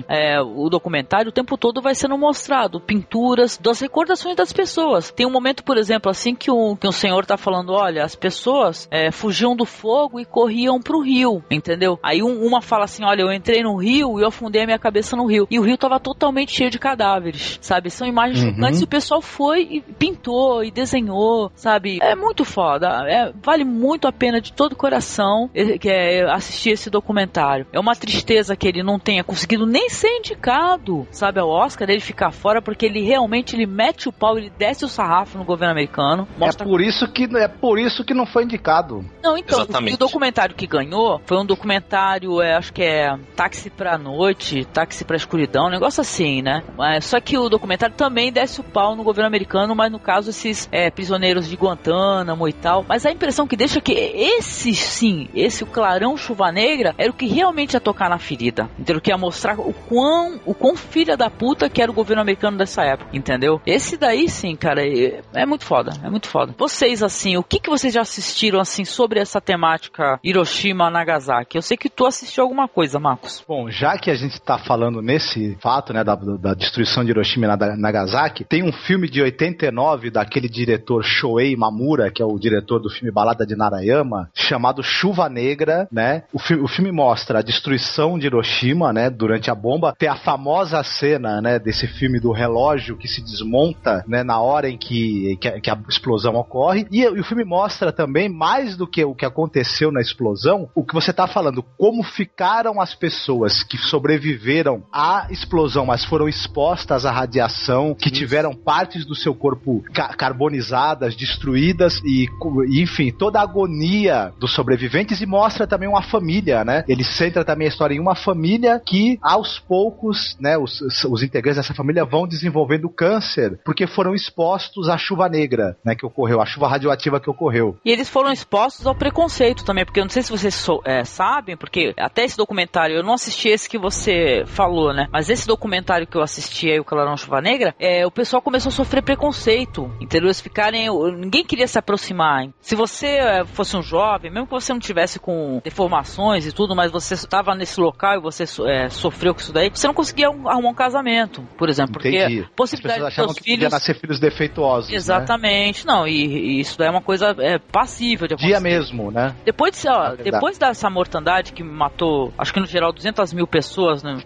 é, o documentário o tempo todo vai sendo mostrado pinturas das recordações das pessoas. Tem um momento, por exemplo, assim que um, que um senhor tá falando, olha, as pessoas é, fugiam do fogo e corriam pro rio, entendeu? Aí um, uma fala assim, olha, eu entrei no rio e eu afundei a minha cabeça no rio. E o rio tava totalmente cheio de cadáveres, sabe? São imagens uhum. chocantes e o pessoal foi e pintou e desenhou, sabe? É muito foda. É, vale muito a pena de todo o coração que é assistir esse documentário. É uma tristeza que ele não tenha conseguido nem ser indicado, sabe, ao Oscar, ele ficar fora, porque ele realmente ele mete o pau, ele desce o sarrafo no governo americano. Mostra... É por isso que é por isso que não foi indicado. Não, então, Exatamente. o documentário que ganhou foi um documentário, é, acho que é Táxi pra Noite, Táxi pra Escuridão, um negócio assim, né? Mas, só que o documentário também desce o pau no governo americano, mas no caso esses é, prisioneiros de Guantánamo e tal. Mas a impressão que deixa é que esse sim, esse o Clarão Chuva Negra era o que realmente ia tocar na ferida. Entendeu? Que ia mostrar o quão, o quão filha da puta que era o governo americano dessa época, entendeu? Esse daí sim, cara, é, é muito foda, é muito foda. Vocês, assim, o que, que vocês já assistiram, assim, sobre essa temática Hiroshima, Nagasaki? Eu sei que tu assistiu alguma coisa, Marcos. Bom, já que a gente tá falando nesse fato, né, da, da destruição de Hiroshima e Nagasaki, tem um filme de 89 daquele diretor Shoei Mamura, que é o diretor do filme Balada de Narayama, chamado Chuva Negra, né? O, fi o filme mostra a destruição de Hiroshima, né, durante a bomba. Tem a famosa cena, né, desse filme do relógio que se desmonta, né, na hora em que, que, que a explosão ocorre. E, e, o filme mostra também, mais do que o que aconteceu na explosão, o que você tá falando, como ficaram as pessoas que sobreviveram à explosão, mas foram expostas à radiação, que tiveram partes do seu corpo ca carbonizadas, destruídas e, e, enfim, toda a agonia dos sobreviventes e mostra também uma família, né? Ele centra também a história em uma família que, aos poucos, né, os, os integrantes dessa família vão desenvolvendo câncer porque foram expostos à chuva negra, né, que ocorreu, à chuva radioativa que ocorreu. E eles foram expostos ao preconceito também, porque eu não sei se vocês so, é, sabem, porque até esse documentário, eu não assisti esse que você falou, né? Mas esse documentário que eu assisti aí, o Clarão Chuva Negra, é, o pessoal começou a sofrer preconceito, entendeu? Eles ficarem. Ninguém queria se aproximar. Hein? Se você é, fosse um jovem, mesmo que você não tivesse com deformações e tudo, mas você estava nesse local e você é, sofreu com isso daí, você não conseguia arrumar um casamento, por exemplo. Porque Entendi. a possibilidade As de seus filhos. Nascer filhos defeituosos. Né? Exatamente. Né? Não, e, e, isso daí é uma coisa é, passível de acontecer. Dia mesmo, né? Depois, de, ó, é depois dessa mortandade que matou, acho que no geral 200 mil pessoas né,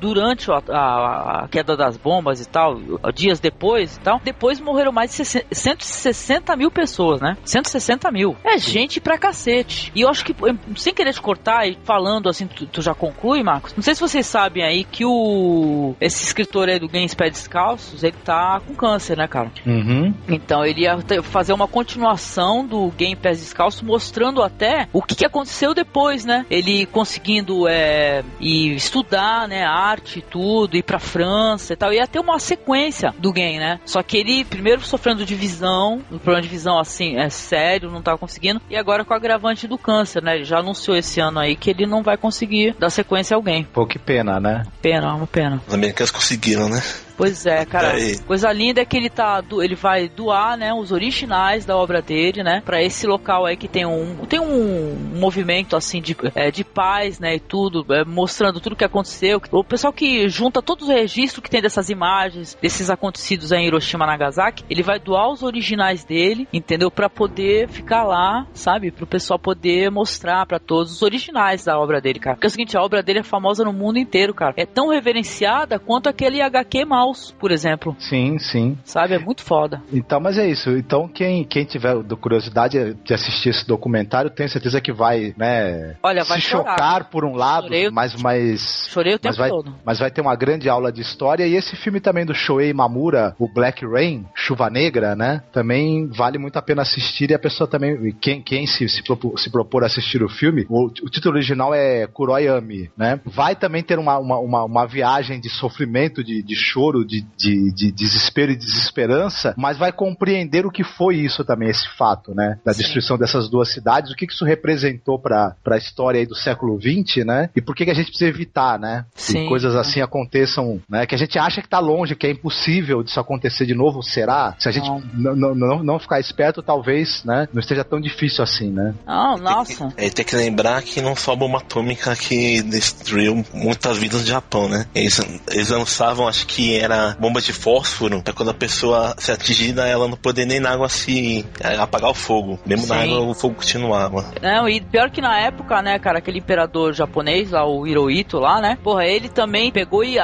durante a, a, a, queda das bombas e tal, dias depois e tal, depois morreram mais de 160 mil pessoas, né? 160 mil. É gente pra cacete. E eu acho que, sem querer te cortar e falando assim, tu, tu já conclui, Marcos, não sei se vocês sabem aí que o esse escritor aí do Games Pés Descalços, ele tá com câncer, né, cara? Uhum. Então ele ia fazer uma continuação do Game Pés Descalços, mostrando até o que, que aconteceu depois, né? Ele conseguindo é, ir estudar, né, arte e tudo, ir pra França e tal, ia ter uma sequência do game, né? Só que ele primeiro sofrendo de visão, um problema de visão assim, é sério, não tava conseguindo, e agora com o agravante do câncer, né? Ele já anunciou esse ano aí que ele não vai conseguir dar sequência a alguém. Pô, que pena, né? Pena, uma pena. Os americanos conseguiram, né? Pois é, cara. Aí. Coisa linda é que ele tá. Ele vai doar, né, os originais da obra dele, né? Pra esse local aí que tem um. Tem um movimento assim de, é, de paz, né? E tudo, é, mostrando tudo que aconteceu. O pessoal que junta todos os registros que tem dessas imagens, desses acontecidos aí em Hiroshima Nagasaki, ele vai doar os originais dele, entendeu? Pra poder ficar lá, sabe? Pro pessoal poder mostrar pra todos os originais da obra dele, cara. Porque é o seguinte, a obra dele é famosa no mundo inteiro, cara. É tão reverenciada quanto aquele HQ Mouse, por exemplo. Sim, sim. Sabe? É muito foda. Então, mas é isso. Então, quem, quem tiver curiosidade de assistir esse documentário, tenho certeza que vai, né, Olha, vai se chorar. chocar por um lado, Chorei mas, mas, Chorei o mas tempo vai, todo. mas vai ter uma grande aula de história. E esse filme também do Shoei Mamura, o Black Rain, Chuva Negra, né, também vale muito a pena assistir. E a pessoa também, quem, quem se, se, propor, se propor a assistir o filme, o, o título original é Kuroyami, né, vai também ter uma, uma, uma, uma viagem de sofrimento, de, de choro, de, de, de desespero e desesperança, mas vai compreender o que foi isso também, esse fato, né? Da Sim. destruição dessas duas cidades, o que que isso representou para a história aí do século XX, né? E por que, que a gente precisa evitar, né? Sim. Que coisas assim aconteçam, né? Que a gente acha que tá longe, que é impossível disso acontecer de novo, será? Se a gente Não. não, não, não ficar esperto, talvez, né? Não esteja tão difícil assim, né? Não, nossa. É, tem que lembrar que não só a bomba atômica que destruiu muitas vidas no Japão, né? Eles, eles lançavam, acho que era bomba de fósforo, pra quando a pessoa se atingida, ela não poder nem na água se é, apagar o fogo. Mesmo na Sim. água, o fogo continuava. Não, e pior que na época, né, cara, aquele imperador japonês lá, o Hirohito lá, né? Porra, ele também pegou e,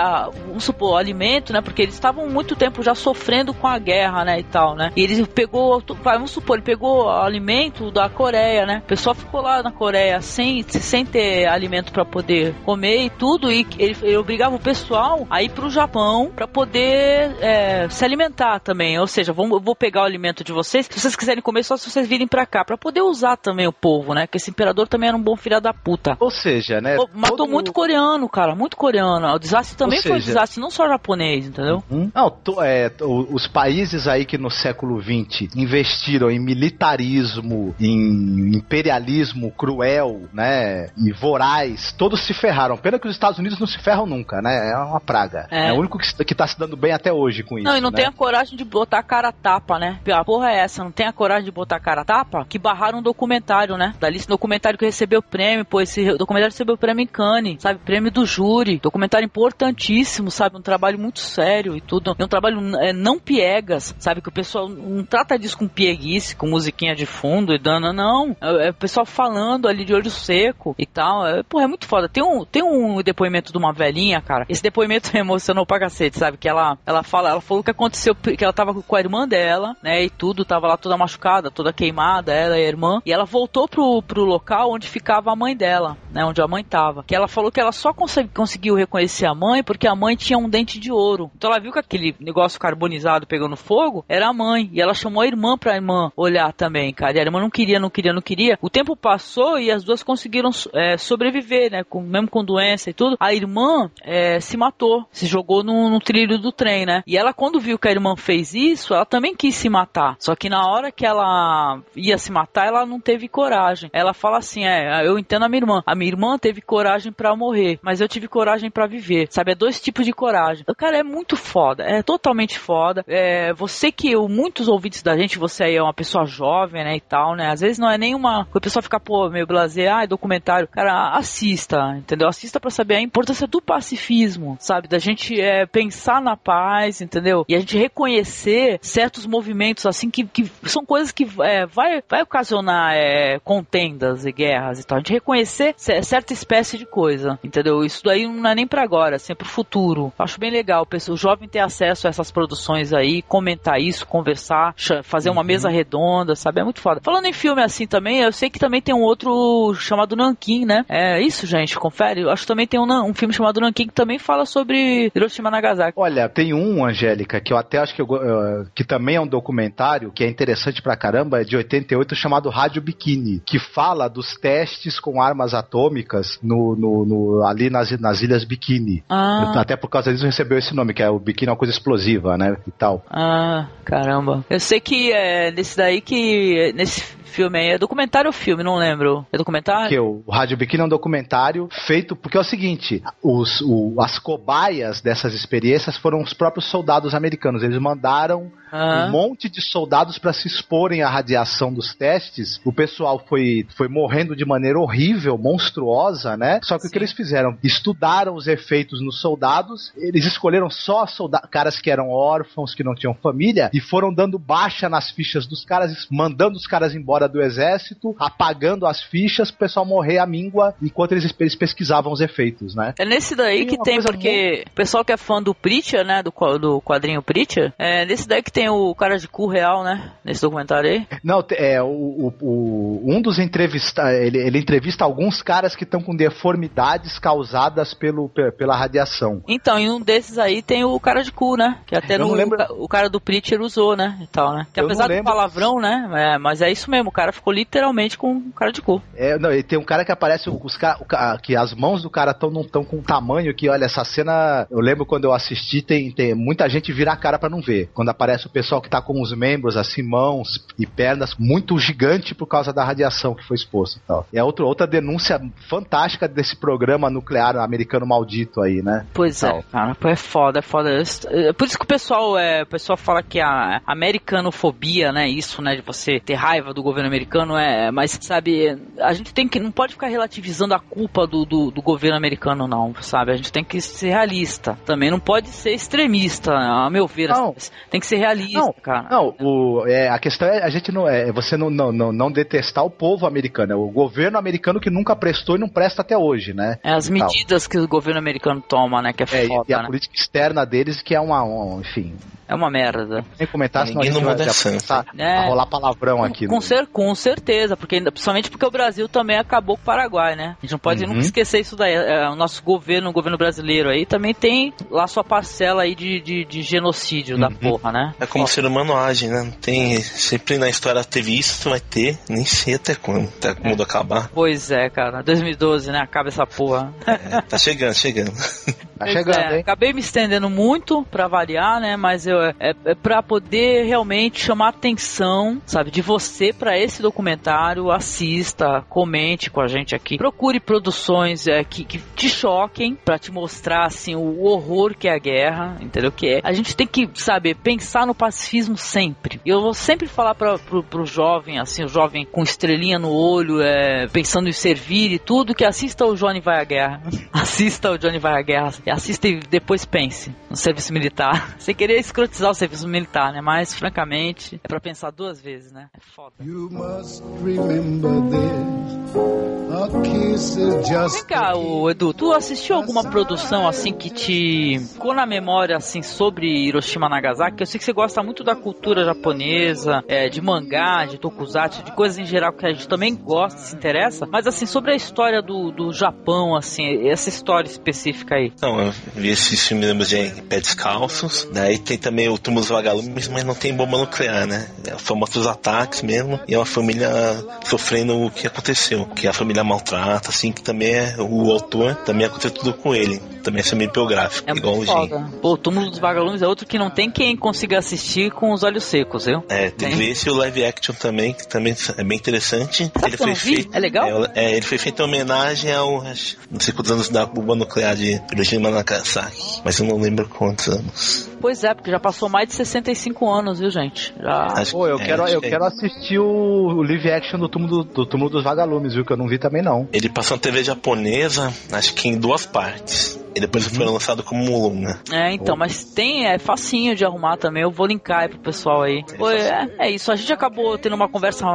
vamos supor, alimento, né? Porque eles estavam muito tempo já sofrendo com a guerra, né, e tal, né? E ele pegou, vamos supor, ele pegou alimento da Coreia, né? O pessoal ficou lá na Coreia sem, sem ter alimento pra poder comer e tudo, e ele, ele obrigava o pessoal a ir pro Japão pra poder é, se alimentar também. Ou seja, eu vou pegar o alimento de vocês, se vocês quiserem comer, só se vocês virem pra cá, pra poder usar também o povo, né? Que esse imperador também era um bom filho da puta. Ou seja, né? Matou todo- muito coreano, cara, muito coreano. O desastre também Ou foi um seja- desastre, não só japonês, entendeu? Hum? Não, to- é, to- os países aí que no século XX investiram em militarismo, em imperialismo cruel, né, e voraz, todos se ferraram. Pena que os Estados Unidos não se ferram nunca, né? É uma praga. É. É, o único que, que tá se dando bem até hoje com isso. Não, e não né? tem a coragem de botar a cara a tapa, né? A porra é essa, não tem a coragem de botar a cara a tapa? Que barraram um documentário, né? Dali esse documentário que recebeu prêmio, pô, esse documentário recebeu prêmio em Cannes, sabe? Prêmio do júri. Documentário importantíssimo, sabe? Um trabalho muito sério e tudo. É um trabalho é, não piegas, sabe? Que o pessoal não trata disso com pieguice, com musiquinha de fundo e dando, não. É, é o pessoal falando ali de olho seco e tal. É, porra, é muito foda. Tem um, tem um depoimento de uma velhinha, cara. Esse depoimento me emocionou pra cacete, sabe? Que ela, ela fala, ela falou que aconteceu, que ela tava com a irmã dela, né? E tudo, tava lá toda machucada, toda queimada, ela e a irmã. E ela voltou pro, pro local onde ficava a mãe dela, né? Onde a mãe tava. Que ela falou que ela só consegui- conseguiu reconhecer a mãe porque a mãe tinha um dente de ouro. Então ela viu que aquele negócio carbonizado pegando fogo era a mãe. E ela chamou a irmã pra irmã olhar também, cara. E a irmã não queria, não queria, não queria. O tempo passou e as duas conseguiram é, sobreviver, né? Com, mesmo com doença e tudo. A irmã é, se matou, se jogou no, no trilho do trem, né? E ela, quando viu que a irmã fez isso, ela também quis se matar. Só que na hora que ela ia se matar, ela não teve coragem. Ela fala assim: é, eu entendo a minha irmã. A minha irmã teve coragem pra morrer, mas eu tive coragem pra viver. Sabe? É dois tipos de coragem. O cara é muito foda, é totalmente foda. É, você que o- muitos ouvintes da gente, você aí é uma pessoa jovem, né, e tal, né? Às vezes não é nenhuma. O pessoal fica, pô, meio blazer, ah, é documentário. Cara, assista, entendeu? Assista pra saber a importância do pacifismo, sabe? Da gente é, pensar na paz, entendeu? E a gente reconhecer certos movimentos, assim, que, que são coisas que é, vai, vai ocasionar é, contendas e guerras e tal. A gente reconhecer ce- certa espécie de coisa, entendeu? Isso daí não é nem pra agora, assim, é pro futuro. Acho bem legal pessoal, o jovem ter acesso a essas produções aí, comentar isso, conversar, fazer uma mesa redonda, sabe? É muito foda. Falando em filme assim também, eu sei que também tem um outro chamado Nankin, né? É isso, gente, confere. Eu acho que também tem um, um filme chamado Nankin que também fala sobre Hiroshima e Olha, tem um, Angélica, que eu até acho que, eu eh, que também é um documentário, que é interessante pra caramba, é de 88, chamado Rádio Bikini, que fala dos testes com armas atômicas no, no- no- ali nas, nas Ilhas Bikini. Ah. Até por causa disso recebeu esse nome, que é o Bikini é uma coisa explosiva, né? E tal. Ah, caramba. Eu sei que é nesse daí que. Nesse filme aí. É documentário ou filme? Não lembro. É documentário? Que o Rádio Biquíni é um documentário feito porque é o seguinte: os, o, as cobaias dessas experiências foram os próprios soldados americanos. Eles mandaram um monte de soldados para se exporem à radiação dos testes. O pessoal foi, foi morrendo de maneira horrível, monstruosa, né? Só que Sim. o que eles fizeram? Estudaram os efeitos nos soldados, eles escolheram só caras que eram órfãos, que não tinham família, e foram dando baixa nas fichas dos caras, mandando os caras embora do exército, apagando as fichas, o pessoal morrer à míngua enquanto eles, eles pesquisavam os efeitos, né? É nesse daí tem que tem, porque muito... o pessoal que é fã do Preacher, né? Do, do quadrinho Preacher, é nesse daí que tem o cara de cu real, né? Nesse documentário aí. Não, é o, o, o um dos entrevistas, ele, ele entrevista alguns caras que estão com deformidades causadas pelo, pela radiação. Então, em um desses aí tem o cara de cu, né? Que até no, lembro... o cara do Preacher usou, né? E tal, né? Que apesar do palavrão, né? É, mas é isso mesmo, o cara ficou literalmente com cara de cu. É, não, e tem um cara que aparece, os que as mãos do cara estão não tão com tamanho que, olha, essa cena, eu lembro quando eu assisti, tem, tem muita gente vira a cara para não ver. Quando aparece o pessoal que tá com os membros, assim, mãos e pernas muito gigante por causa da radiação que foi exposta e tal. É outro, outra denúncia fantástica desse programa nuclear americano maldito aí, né? Pois é, cara, é foda, é foda. É por isso que o pessoal, é, o pessoal fala que a americanofobia, né, isso, né, de você ter raiva do governo americano, é, mas, sabe, a gente tem que, não pode ficar relativizando a culpa do, do, do governo americano, não, sabe? A gente tem que ser realista. Também não pode ser extremista, a meu ver. Não. Assim, tem que ser realista, não, cara. Não, o, é, a questão é a gente não é você não, não, não, não detestar o povo americano, é o governo americano que nunca prestou e não presta até hoje, né? É as medidas que o governo americano toma, né? Que é, é foda, e a né? política externa deles que é uma, um, enfim, é uma merda. Nem comentar, senão Ninguém a gente vai é, a rolar palavrão aqui. Com, ser, com certeza, porque principalmente porque o Brasil também acabou com o Paraguai, né? A gente não pode uhum. nunca esquecer isso daí. É, o nosso governo, o governo brasileiro aí, também tem lá sua parcela aí de, de, de genocídio uhum. da porra, né? É como o ser humano age, né? Tem, sempre na história teve isso, vai ter, nem sei até quando, até quando é. acabar. Pois é, cara. 2012, né? Acaba essa porra. É, tá chegando, chegando. Tá chegando, é, hein? Acabei me estendendo muito pra variar, né? Mas eu, é, é pra poder realmente chamar atenção, sabe, de você para esse documentário. Assista, comente com a gente aqui. Procure produções é, que, que te choquem para te mostrar, assim, o horror que é a guerra, entendeu? Que é. A gente tem que, sabe, pensar no pacifismo sempre. Eu vou sempre falar pra, pro, pro jovem, assim, o jovem com estrelinha no olho, é, pensando em servir e tudo, que assista o Johnny Vai à Guerra. assista o Johnny Vai à Guerra assista e depois pense no serviço militar. Você queria escrotizar o serviço militar, né? Mas, francamente, é pra pensar duas vezes, né? É foda. You must remember this. A kiss is just Vem cá, o Edu, tu assistiu alguma produção assim que te ficou na memória assim sobre Hiroshima Nagasaki? Eu sei que você gosta muito da cultura japonesa, é, de mangá, de tokusatsu, de coisas em geral que a gente também gosta, se interessa. Mas assim, sobre a história do, do Japão, assim, essa história específica aí. Não, eu vi esse filme lembro de Pé Descalços. Daí tem também o Túmulo dos Vagalumes, mas não tem bomba nuclear, né? É famosos ataques mesmo. E é uma família sofrendo o que aconteceu. Que a família maltrata, assim, que também é o autor, também aconteceu tudo com ele. Também é semi biográfico, é igual o foda. Pô, o Túmulo dos Vagalumes é outro que não tem quem consiga assistir com os olhos secos, viu? É, teve esse o live action também, que também é bem interessante. Sabe ele foi feito. É legal? É, é, ele foi feito em homenagem ao. Não sei quantos anos da bomba nuclear de Hiroshima Nagasaki, mas eu não lembro quantos anos. Pois é, porque já passou mais de 65 anos, viu, gente? Já... Acho Pô, eu, é, quero, eu é. quero assistir o, o, live action do túmulo, do, do túmulo dos vagalumes, viu? Que eu não vi também não. Ele passou na TV japonesa, acho que em duas partes. E depois uhum. foi lançado como Mulum, né? É, então, mas tem, é facinho de arrumar também. Eu vou linkar aí pro pessoal aí. É, é, isso, a gente acabou tendo uma conversa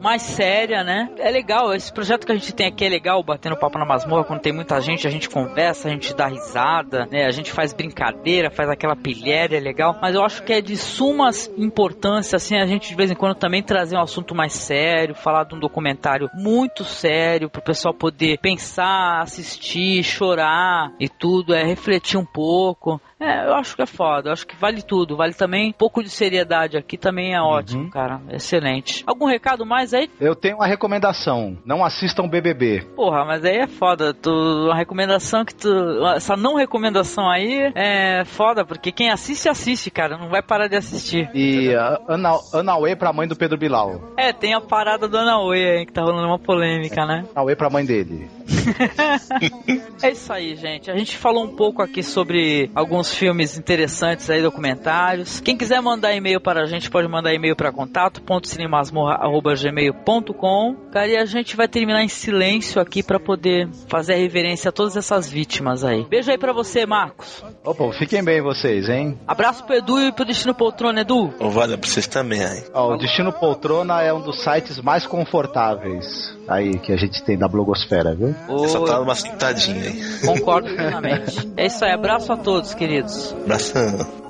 mais séria, né? É legal, esse projeto que a gente tem aqui é legal, batendo papo na masmorra, quando tem muita gente, a gente conversa, a gente dá risada, né? A gente faz brincadeira, faz aquela pilhéria, é legal. Mas eu acho que é de suma importância, assim, a gente de vez em quando também trazer um assunto mais sério, falar de um documentário muito sério, pro pessoal poder pensar, assistir, chorar e tudo, é refletir um pouco. É, eu acho que é foda, eu acho que vale tudo, vale também um pouco de seriedade aqui, também é Uhum. ótimo, cara, excelente. Algum recado mais aí? Eu tenho uma recomendação: não assistam BBB. Porra, mas aí é foda, tu, uma recomendação que tu, essa não recomendação aí é foda, porque quem assiste, assiste, cara, não vai parar de assistir. E uh, Ana, Anauê pra mãe do Pedro Bilau. É, tem a parada do Anauê aí, que tá rolando uma polêmica, né? Anauê pra mãe dele. É isso aí, gente. A gente falou um pouco aqui sobre alguns filmes interessantes aí, documentários. Quem quiser mandar e-mail para a gente, pode mandar e-mail para contato.cinemasmorra.gmail.com Cara, e a gente vai terminar em silêncio aqui para poder fazer a reverência a todas essas vítimas aí. Beijo aí pra você, Marcos. Opa, fiquem bem vocês, hein? Abraço pro Edu e pro Destino Poltrona, Edu. Valeu pra vocês também aí. Ó, o Destino Poltrona é um dos sites mais confortáveis aí que a gente tem da blogosfera, viu? Eu só tá uma sentadinha aí. Concordo plenamente. É isso aí, abraço a todos, kids. her